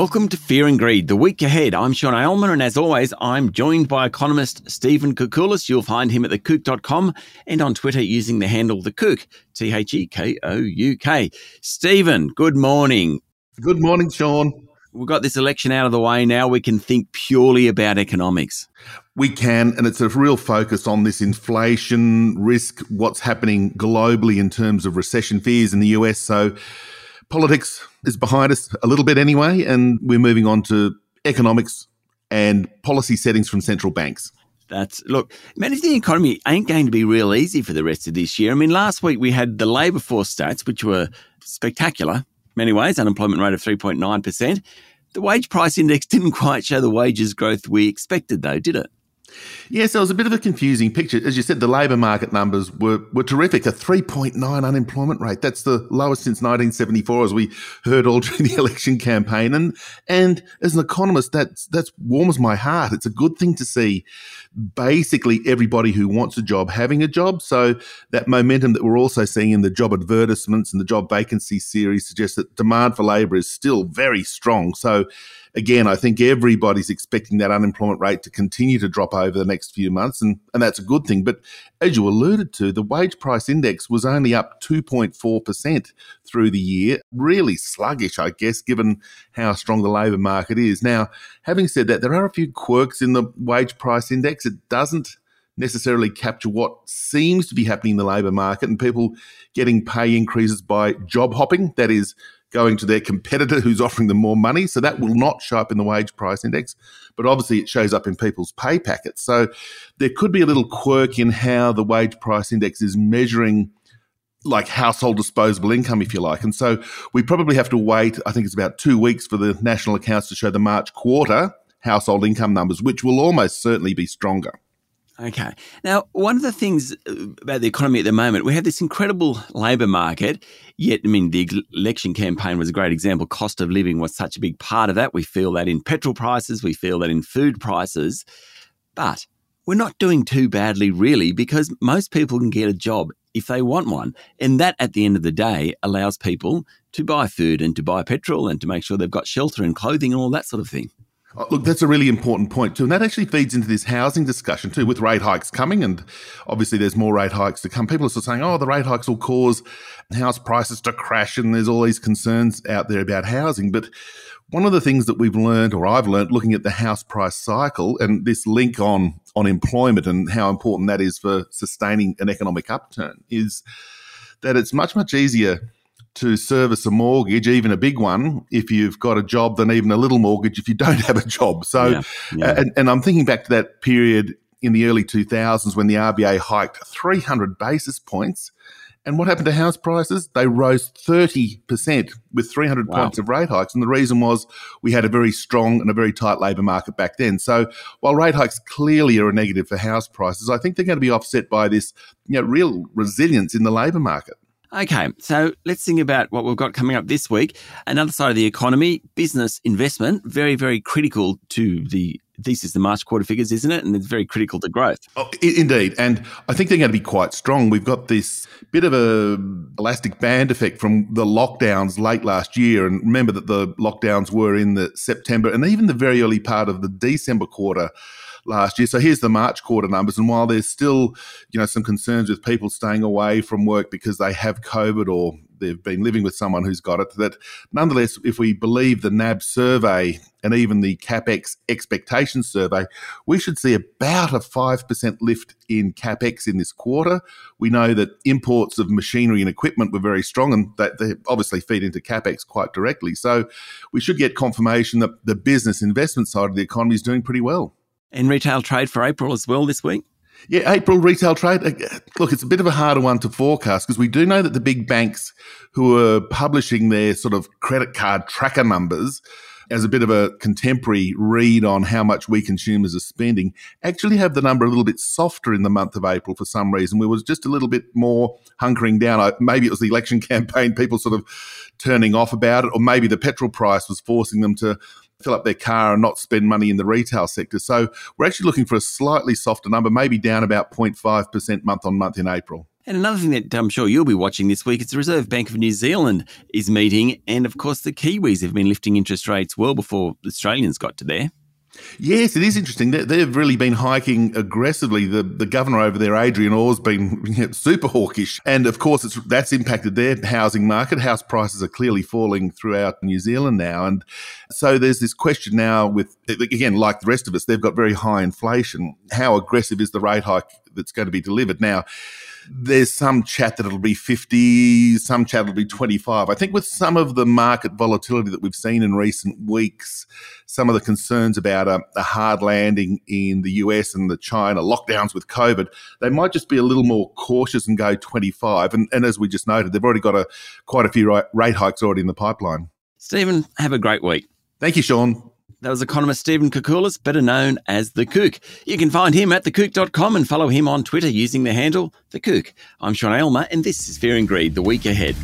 Welcome to Fear and Greed, the week ahead. I'm Sean Aylmer, and as always, I'm joined by economist Stephen Koukoulas. You'll find him at thekouk.com and on Twitter using the handle thekouk, T H E K O U K. Stephen, good morning. Good morning, Sean. We've got this election out of the way now. We can think purely about economics. We can, and it's a real focus on this inflation risk, what's happening globally in terms of recession fears in the US. So, politics is behind us a little bit anyway, and we're moving on to economics and policy settings from central banks. That's look, managing the economy ain't going to be real easy for the rest of this year. I mean, last week we had the labour force stats, which were spectacular many ways, unemployment rate of 3.9%. The wage price index didn't quite show the wages growth we expected, though, did it? Yes, it was a bit of a confusing picture. As you said, the labour market numbers were, were terrific. A 3.9 unemployment rate. That's the lowest since 1974, as we heard all during the election campaign. And and as an economist, that's that's warms my heart. It's a good thing to see basically everybody who wants a job having a job. So that momentum that we're also seeing in the job advertisements and the job vacancy series suggests that demand for labour is still very strong. So again, I think everybody's expecting that unemployment rate to continue to drop over the next few months, and, and that's a good thing. But as you alluded to, the wage price index was only up 2.4% through the year. Really sluggish, I guess, given how strong the labour market is. Now, having said that, there are a few quirks in the wage price index. It doesn't necessarily capture what seems to be happening in the labour market and people getting pay increases by job hopping. That is, going to their competitor who's offering them more money. So that will not show up in the wage price index, but obviously it shows up in people's pay packets. So there could be a little quirk in how the wage price index is measuring like household disposable income, if you like. And so we probably have to wait, I think it's about two weeks for the national accounts to show the March quarter household income numbers, which will almost certainly be stronger. Okay. Now, one of the things uh, about the economy at the moment, we have this incredible labour market. Yet, I mean, the election campaign was a great example. Cost of living was such a big part of that. We feel that in petrol prices, we feel that in food prices. But we're not doing too badly, really, because most people can get a job if they want one. And that, at the end of the day, allows people to buy food and to buy petrol and to make sure they've got shelter and clothing and all that sort of thing. Oh, look, that's a really important point too, and that actually feeds into this housing discussion too. With rate hikes coming, and obviously there's more rate hikes to come. People are still saying, "Oh, the rate hikes will cause house prices to crash," and there's all these concerns out there about housing. But one of the things that we've learned, or I've learned, looking at the house price cycle and this link on on employment and how important that is for sustaining an economic upturn, is that it's much much easier to service a mortgage, even a big one, if you've got a job, than even a little mortgage if you don't have a job. So, yeah, yeah. Uh, and, and I'm thinking back to that period in the early 2000s when the RBA hiked 300 basis points. And what happened to house prices? They rose 30% with 300 wow. points of rate hikes. And the reason was we had a very strong and a very tight labour market back then. So while rate hikes clearly are a negative for house prices, I think they're going to be offset by this you know, real resilience in the labour market. Okay, so let's think about what we've got coming up this week. Another side of the economy, business investment, very, very critical to the thesis, the March quarter figures, isn't it? And it's very critical to growth. Oh, indeed. And I think they're going to be quite strong. We've got this bit of a elastic band effect from the lockdowns late last year. And remember that the lockdowns were in the September and even the very early part of the December quarter last year. So here's the March quarter numbers. And while there's still, you know, some concerns with people staying away from work because they have COVID or they've been living with someone who's got it, that nonetheless, if we believe the NAB survey and even the CapEx expectation survey, we should see about a 5% lift in CapEx in this quarter. We know that imports of machinery and equipment were very strong and that they obviously feed into CapEx quite directly. So we should get confirmation that the business investment side of the economy is doing pretty well in retail trade for April as well this week? Yeah, April retail trade. Uh, look, it's a bit of a harder one to forecast because we do know that the big banks who are publishing their sort of credit card tracker numbers as a bit of a contemporary read on how much we consumers are spending actually have the number a little bit softer in the month of April for some reason. We was just a little bit more hunkering down. Maybe it was the election campaign, people sort of turning off about it, or maybe the petrol price was forcing them to fill up their car and not spend money in the retail sector. So we're actually looking for a slightly softer number, maybe down about 0.5% month on month in April. And another thing that I'm sure you'll be watching this week is the Reserve Bank of New Zealand is meeting. And of course, the Kiwis have been lifting interest rates well before Australians got to there. Yes, it is interesting. They've really been hiking aggressively. The the governor over there, Adrian Orr's been you know, super hawkish, and of course, it's that's impacted their housing market. House prices are clearly falling throughout New Zealand now, and so there's this question now. With again, like the rest of us, they've got very high inflation. How aggressive is the rate hike that's going to be delivered now? There's some chat that it'll be 50, some chat it'll be 25. I think with some of the market volatility that we've seen in recent weeks, some of the concerns about a, a hard landing in the US and the China lockdowns with COVID, they might just be a little more cautious and go 25. And, and as we just noted, they've already got a quite a few rate hikes already in the pipeline. Stephen, have a great week. Thank you, Sean. That was economist Stephen Koukoulas, better known as The Kouk. You can find him at thekouk.com and follow him on Twitter using the handle The Kouk. I'm Sean Aylmer, and this is Fear and Greed, the week ahead.